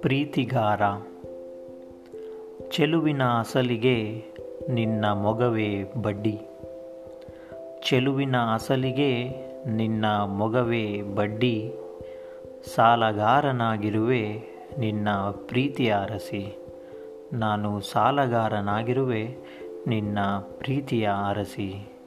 ಪ್ರೀತಿಗಾರ, ಚೆಲುವಿನ ಅಸಲಿಗೆ ನಿನ್ನ ಮೊಗವೇ ಬಡ್ಡಿ. ಚೆಲುವಿನ ಅಸಲಿಗೆ ನಿನ್ನ ಮೊಗವೇ ಬಡ್ಡಿ. ಸಾಲಗಾರನಾಗಿರುವೆ ನಿನ್ನ ಪ್ರೀತಿಯ ಅರಸಿ. ನಾನು ಸಾಲಗಾರನಾಗಿರುವೆ ನಿನ್ನ ಪ್ರೀತಿಯ ಅರಸಿ.